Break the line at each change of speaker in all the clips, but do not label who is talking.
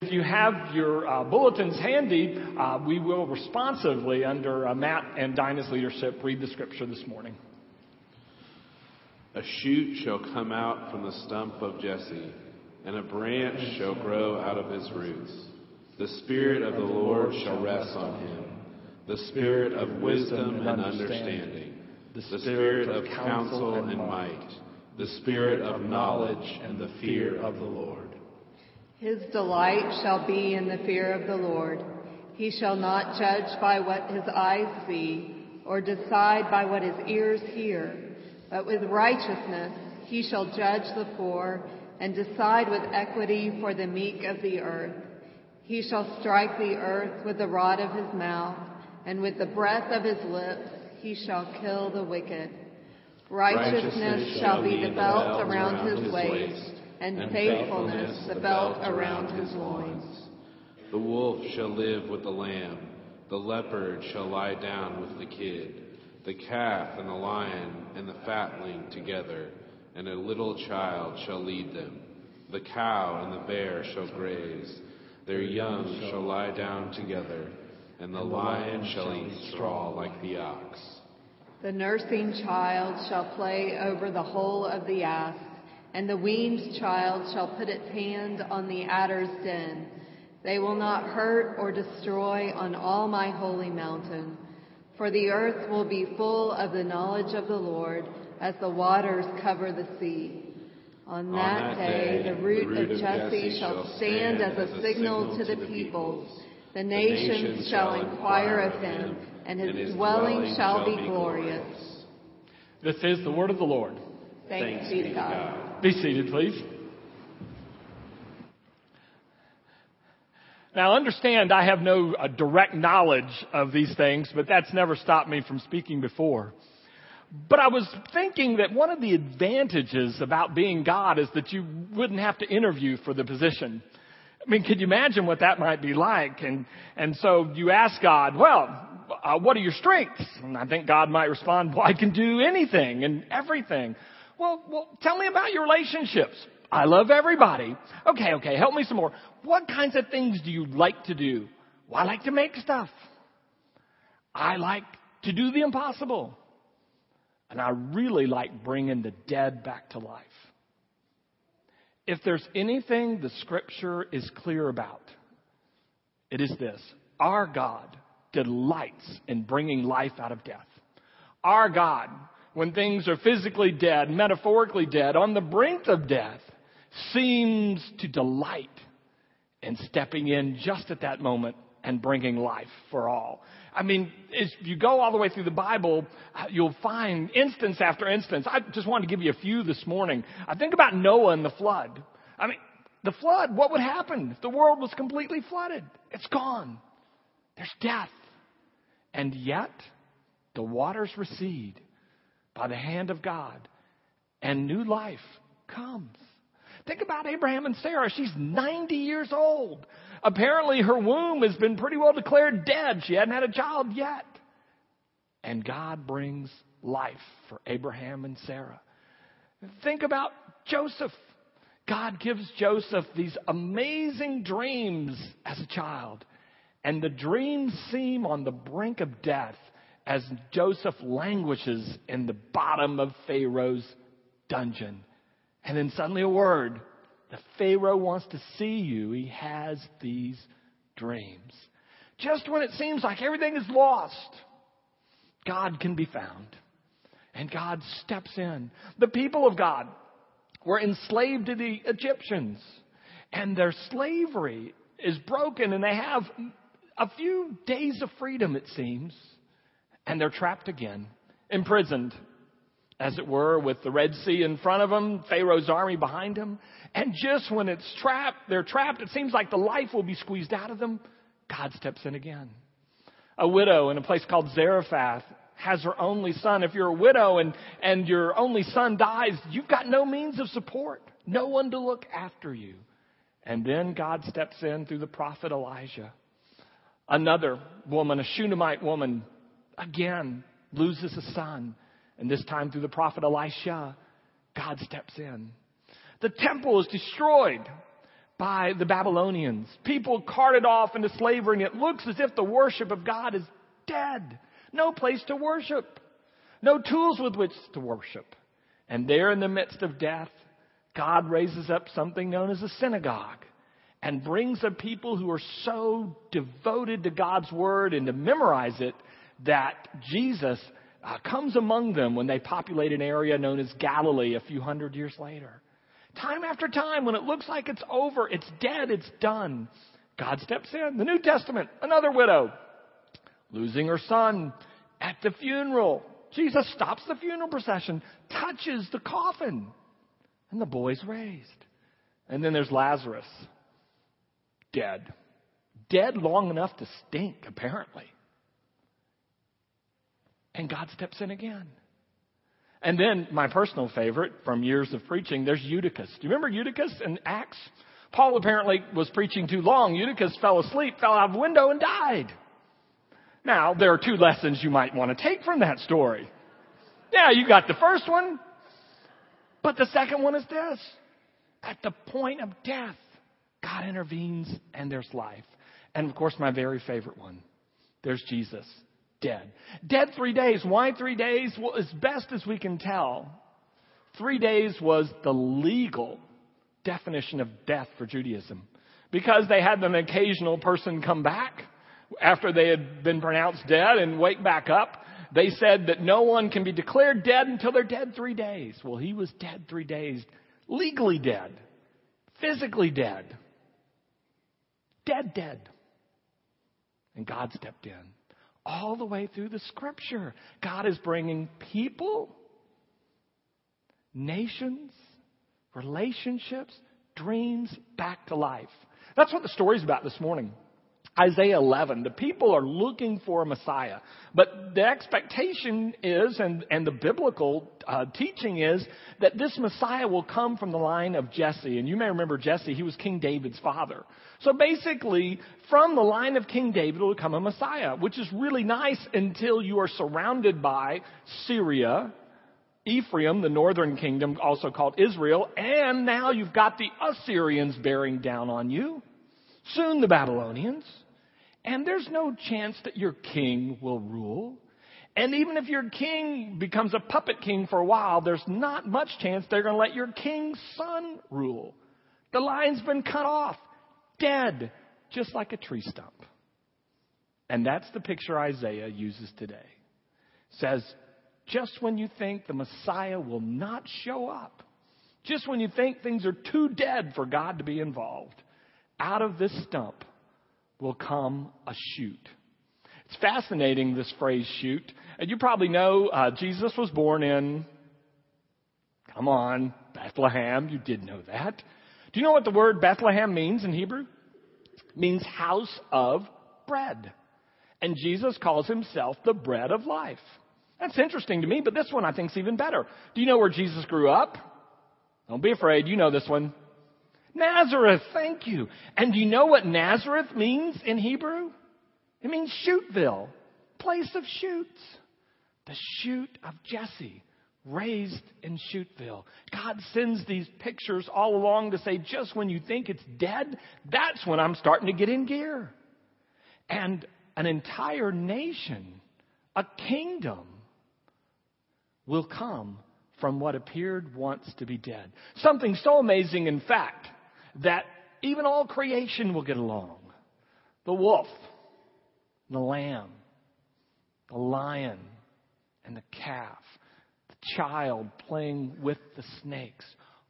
If you have your uh, bulletins handy, uh, we will responsively, under uh, Matt and Dinah's leadership, read the scripture this morning.
A shoot shall come out from the stump of Jesse, and a branch shall grow out of his roots. The Spirit of the Lord shall rest on him the Spirit of wisdom and understanding, the Spirit of counsel and might, the Spirit of knowledge and the fear of the Lord.
His delight shall be in the fear of the Lord. He shall not judge by what his eyes see, or decide by what his ears hear, but with righteousness he shall judge the poor and decide with equity for the meek of the earth. He shall strike the earth with the rod of his mouth, and with the breath of his lips he shall kill the wicked. Righteousness, Righteousness shall be the belt around his waist and faithfulness the belt around his loins.
The wolf shall live with the lamb, the leopard shall lie down with the kid, the calf and the lion and the fatling together, and a little child shall lead them. The cow and the bear shall graze, their young shall lie down together, and the lion shall eat straw like the ox.
The nursing child shall play over the whole of the asp and the weaned child shall put its hand on the adder's den. They will not hurt or destroy on all my holy mountain. For the earth will be full of the knowledge of the Lord as the waters cover the sea. On that, on that day, day, the root, the root of, Jesse, Jesse shall stand as a signal to the peoples. The nations shall inquire of him, and his dwelling shall be glorious.
This is the word of the Lord.
Thanks, be to God.
Be seated, please. Now, understand I have no uh, direct knowledge of these things, but that's never stopped me from speaking before. But I was thinking that one of the advantages about being God is that you wouldn't have to interview for the position. I mean, could you imagine what that might be like? And, and so you ask God, well, uh, what are your strengths? And I think God might respond, well, I can do anything and everything. Well, well, tell me about your relationships. I love everybody. Okay, okay, help me some more. What kinds of things do you like to do? Well, I like to make stuff. I like to do the impossible. And I really like bringing the dead back to life. If there's anything the scripture is clear about, it is this. Our God delights in bringing life out of death. Our God when things are physically dead, metaphorically dead, on the brink of death, seems to delight in stepping in just at that moment and bringing life for all. I mean, if you go all the way through the Bible, you'll find instance after instance. I just wanted to give you a few this morning. I think about Noah and the flood. I mean, the flood, what would happen if the world was completely flooded? It's gone. There's death. And yet, the waters recede by the hand of God, and new life comes. Think about Abraham and Sarah. She's 90 years old. Apparently, her womb has been pretty well declared dead. She hadn't had a child yet. And God brings life for Abraham and Sarah. Think about Joseph. God gives Joseph these amazing dreams as a child. And the dreams seem on the brink of death as Joseph languishes in the bottom of Pharaoh's dungeon. And then suddenly a word. The Pharaoh wants to see you. He has these dreams. Just when it seems like everything is lost, God can be found. And God steps in. The people of God were enslaved to the Egyptians. And their slavery is broken and they have a few days of freedom, it seems and they're trapped again, imprisoned, as it were, with the Red Sea in front of them, Pharaoh's army behind them. And just when it's trapped, they're trapped, it seems like the life will be squeezed out of them. God steps in again. A widow in a place called Zarephath has her only son. If you're a widow and, and your only son dies, you've got no means of support, no one to look after you. And then God steps in through the prophet Elijah. Another woman, a Shunammite woman, again loses a son. And this time through the prophet Elisha, God steps in. The temple is destroyed. by the Babylonians. People carted off into slavery, and it looks as if the worship of God is dead. No place to worship. No tools with which to worship. And there in the midst of death, God raises up something known as a synagogue and brings a people who are so devoted to God's word and to memorize it that Jesus uh, comes among them when they populate an area known as Galilee a few hundred years later. Time after time, when it looks like it's over, it's dead, it's done, God steps in. The New Testament, another widow, losing her son at the funeral. Jesus stops the funeral procession, touches the coffin, and the boy's raised. And then there's Lazarus, dead. Dead long enough to stink, apparently. And God steps in again. And then my personal favorite from years of preaching, there's Eutychus. Do you remember Eutychus in Acts? Paul apparently was preaching too long. Eutychus fell asleep, fell out of window, and died. Now, there are two lessons you might want to take from that story. Yeah, you got the first one, but the second one is this. At the point of death, God intervenes and there's life. And of course, my very favorite one. There's Jesus dead. Dead three days. Why three days? Well, as best as we can tell, three days was the legal definition of death for Judaism. Because they had an occasional person come back after they had been pronounced dead and wake back up. They said that no one can be declared dead until they're dead three days. Well, he was dead three days, legally dead, physically dead, dead, dead. And God stepped in all the way through the scripture. God is bringing people, nations, relationships, dreams back to life. That's what the story's about this morning. Isaiah 11. The people are looking for a Messiah. But the expectation is, and, and the biblical uh, teaching is, that this Messiah will come from the line of Jesse. And you may remember Jesse, he was King David's father. So basically, from the line of King David will come a Messiah, which is really nice until you are surrounded by Syria, Ephraim, the northern kingdom, also called Israel, and now you've got the Assyrians bearing down on you. Soon the Babylonians. And there's no chance that your king will rule. And even if your king becomes a puppet king for a while, there's not much chance they're going to let your king's son rule. The line's been cut off, dead, just like a tree stump. And that's the picture Isaiah uses today. Says, just when you think the Messiah will not show up, just when you think things are too dead for God to be involved, out of this stump will come a shoot. It's fascinating, this phrase shoot. And you probably know uh, Jesus was born in, come on, Bethlehem. You did know that. Do you know what the word Bethlehem means in Hebrew? It means house of bread. And Jesus calls himself the bread of life. That's interesting to me, but this one I think is even better. Do you know where Jesus grew up? Don't be afraid, you know this one. Nazareth, thank you. And do you know what Nazareth means in Hebrew? It means shootville, place of shoots. The shoot of Jesse, raised in Shootville. God sends these pictures all along to say, just when you think it's dead, that's when I'm starting to get in gear. And an entire nation, a kingdom, will come from what appeared once to be dead. Something so amazing, in fact, that even all creation will get along. The wolf, the lamb, the lion, and the calf, the child playing with the snakes,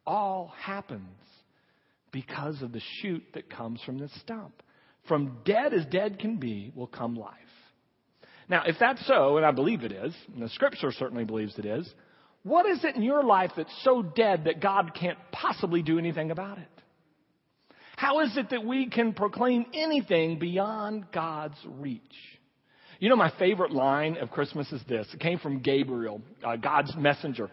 all happens because of the shoot that comes from the stump. From dead as dead can be will come life. Now, if that's so, and I believe it is, and the scripture certainly believes it is, what is it in your life that's so dead that God can't possibly do anything about it? How is it that we can proclaim anything beyond God's reach? You know, my favorite line of Christmas is this. It came from Gabriel, uh, God's messenger.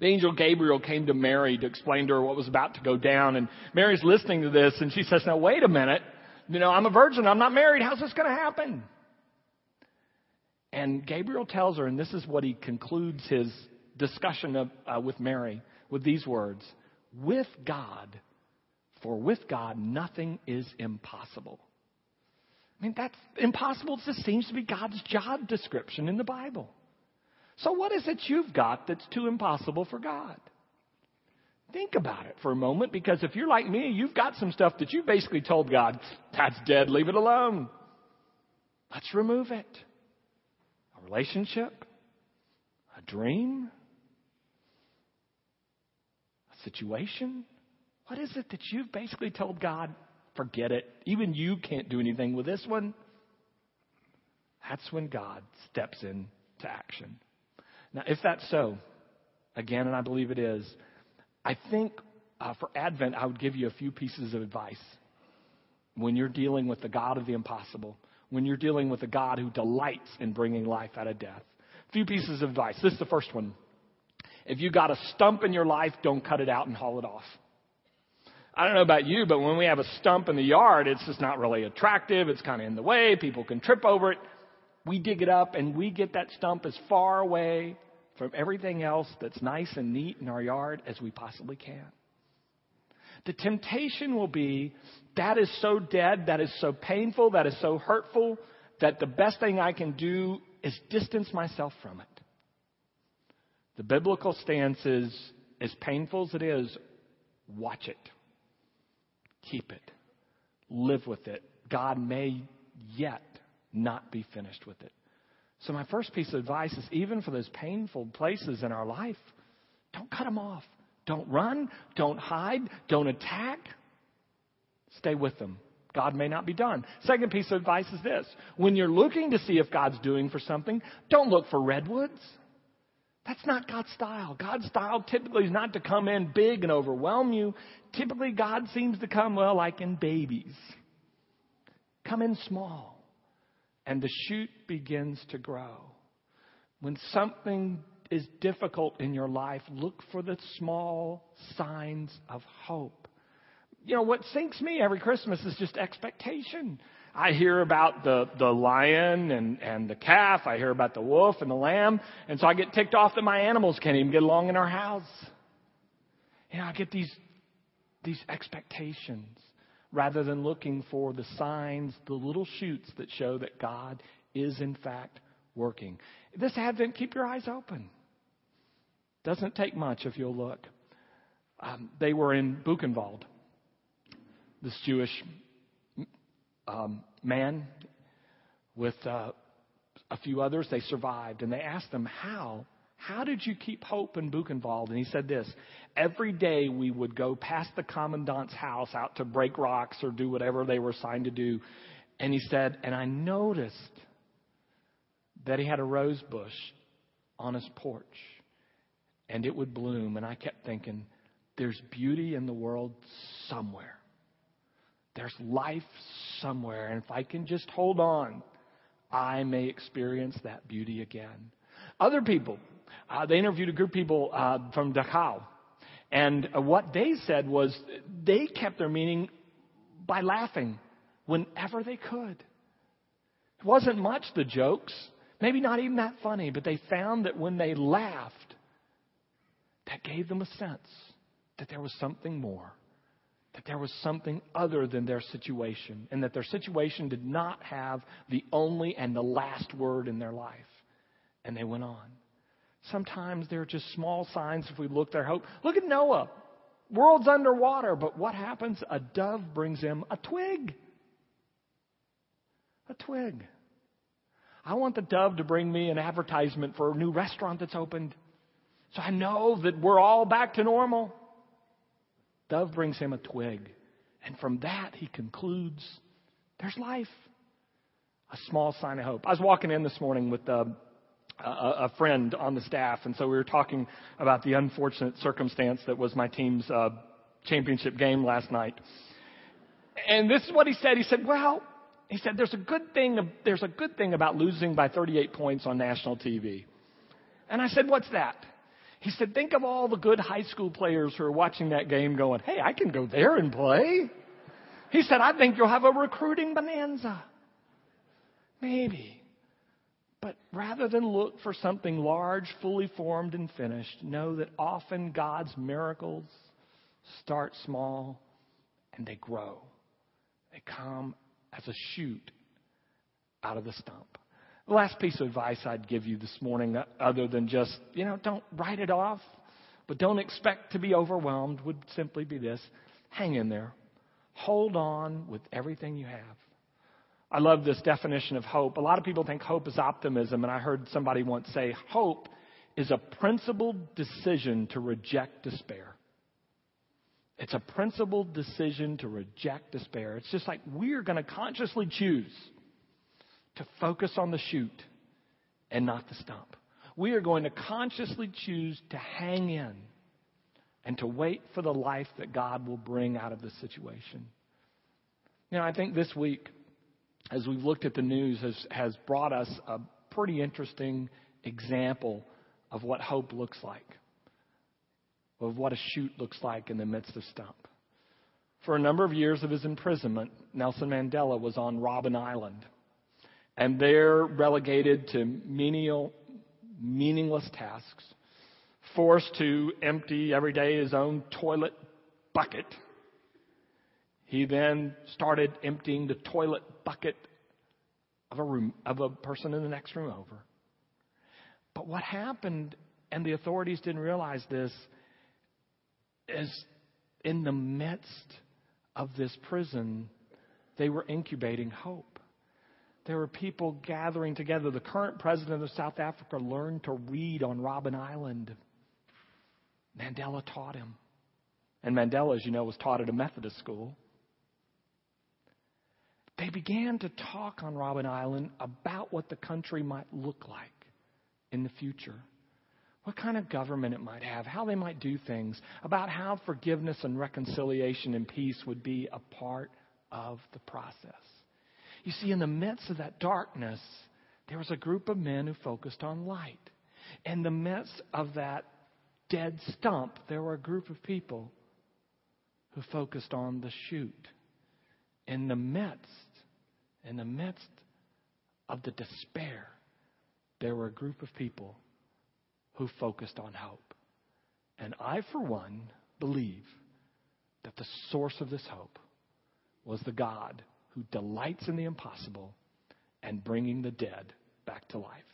The angel Gabriel came to Mary to explain to her what was about to go down. And Mary's listening to this and she says, now wait a minute. You know, I'm a virgin. I'm not married. How's this going to happen? And Gabriel tells her, and this is what he concludes his discussion of, uh, with Mary with these words With God, For with God, nothing is impossible. I mean, that's impossible just seems to be God's job description in the Bible. So, what is it you've got that's too impossible for God? Think about it for a moment because if you're like me, you've got some stuff that you basically told God, that's dead, leave it alone. Let's remove it. A relationship, a dream, a situation. What is it that you've basically told God, forget it? Even you can't do anything with this one. That's when God steps in to action. Now, if that's so, again, and I believe it is, I think uh, for Advent, I would give you a few pieces of advice. When you're dealing with the God of the impossible, when you're dealing with a God who delights in bringing life out of death. A few pieces of advice. This is the first one. If you got a stump in your life, don't cut it out and haul it off. I don't know about you, but when we have a stump in the yard, it's just not really attractive. It's kind of in the way. People can trip over it. We dig it up and we get that stump as far away from everything else that's nice and neat in our yard as we possibly can. The temptation will be that is so dead, that is so painful, that is so hurtful, that the best thing I can do is distance myself from it. The biblical stance is as painful as it is, watch it, keep it, live with it. God may yet not be finished with it. So, my first piece of advice is even for those painful places in our life, don't cut them off. Don't run. Don't hide. Don't attack. Stay with them. God may not be done. Second piece of advice is this when you're looking to see if God's doing for something, don't look for redwoods. That's not God's style. God's style typically is not to come in big and overwhelm you. Typically, God seems to come, well, like in babies. Come in small and the shoot begins to grow. When something is difficult in your life, look for the small signs of hope. You know, what sinks me every Christmas is just expectation. I hear about the, the lion and, and the calf. I hear about the wolf and the lamb. And so I get ticked off that my animals can't even get along in our house. You know, I get these, these expectations rather than looking for the signs, the little shoots that show that God is in fact working. This Advent, keep your eyes open. Doesn't take much if you'll look. Um, they were in Buchenwald, this Jewish um, man with uh, a few others. They survived, and they asked him, how how did you keep hope in Buchenwald? And he said this Every day we would go past the commandant's house out to break rocks or do whatever they were assigned to do. And he said, And I noticed that he had a rose bush on his porch and it would bloom. And I kept thinking, There's beauty in the world somewhere. There's life somewhere. And if I can just hold on, I may experience that beauty again. Other people uh, they interviewed a group of people uh, from Dachau. And uh, what they said was they kept their meaning by laughing whenever they could. It wasn't much the jokes, maybe not even that funny, but they found that when they laughed, that gave them a sense that there was something more, that there was something other than their situation, and that their situation did not have the only and the last word in their life. And they went on. Sometimes there are just small signs if we look their hope. Look at Noah. World's underwater, but what happens? A dove brings him a twig. A twig. I want the dove to bring me an advertisement for a new restaurant that's opened. So I know that we're all back to normal. Dove brings him a twig. And from that, he concludes there's life. A small sign of hope. I was walking in this morning with uh, a, a friend on the staff, and so we were talking about the unfortunate circumstance that was my team's uh, championship game last night. And this is what he said. He said, "Well, he said there's a good thing. There's a good thing about losing by 38 points on national TV." And I said, "What's that?" He said, "Think of all the good high school players who are watching that game, going, "Hey, I can go there and play." He said, "I think you'll have a recruiting bonanza." Maybe. But rather than look for something large, fully formed, and finished, know that often God's miracles start small and they grow. They come as a shoot out of the stump. The last piece of advice I'd give you this morning, other than just, you know, don't write it off, but don't expect to be overwhelmed, would simply be this hang in there. Hold on with everything you have. I love this definition of hope. A lot of people think hope is optimism, and I heard somebody once say hope is a principled decision to reject despair. It's a principled decision to reject despair. It's just like we're going to consciously choose to focus on the shoot and not the stump. We are going to consciously choose to hang in and to wait for the life that God will bring out of the situation. You know, I think this week, as we've looked at the news, has, has brought us a pretty interesting example of what hope looks like, of what a shoot looks like in the midst of stump. For a number of years of his imprisonment, Nelson Mandela was on Robben Island. And they're relegated to menial, meaningless tasks, forced to empty every day his own toilet bucket. He then started emptying the toilet bucket of a room of a person in the next room over. But what happened, and the authorities didn't realize this, is in the midst of this prison, they were incubating hope. There were people gathering together. The current president of South Africa learned to read on Robben Island. Mandela taught him. And Mandela, as you know, was taught at a Methodist school. They began to talk on Robben Island about what the country might look like in the future. What kind of government it might have, how they might do things, about how forgiveness and reconciliation and peace would be a part of the process. You see, in the midst of that darkness, there was a group of men who focused on light. In the midst of that dead stump, there were a group of people who focused on the shoot. In the midst, in the midst of the despair, there were a group of people who focused on hope. And I, for one, believe that the source of this hope was the God who delights in the impossible and bringing the dead back to life.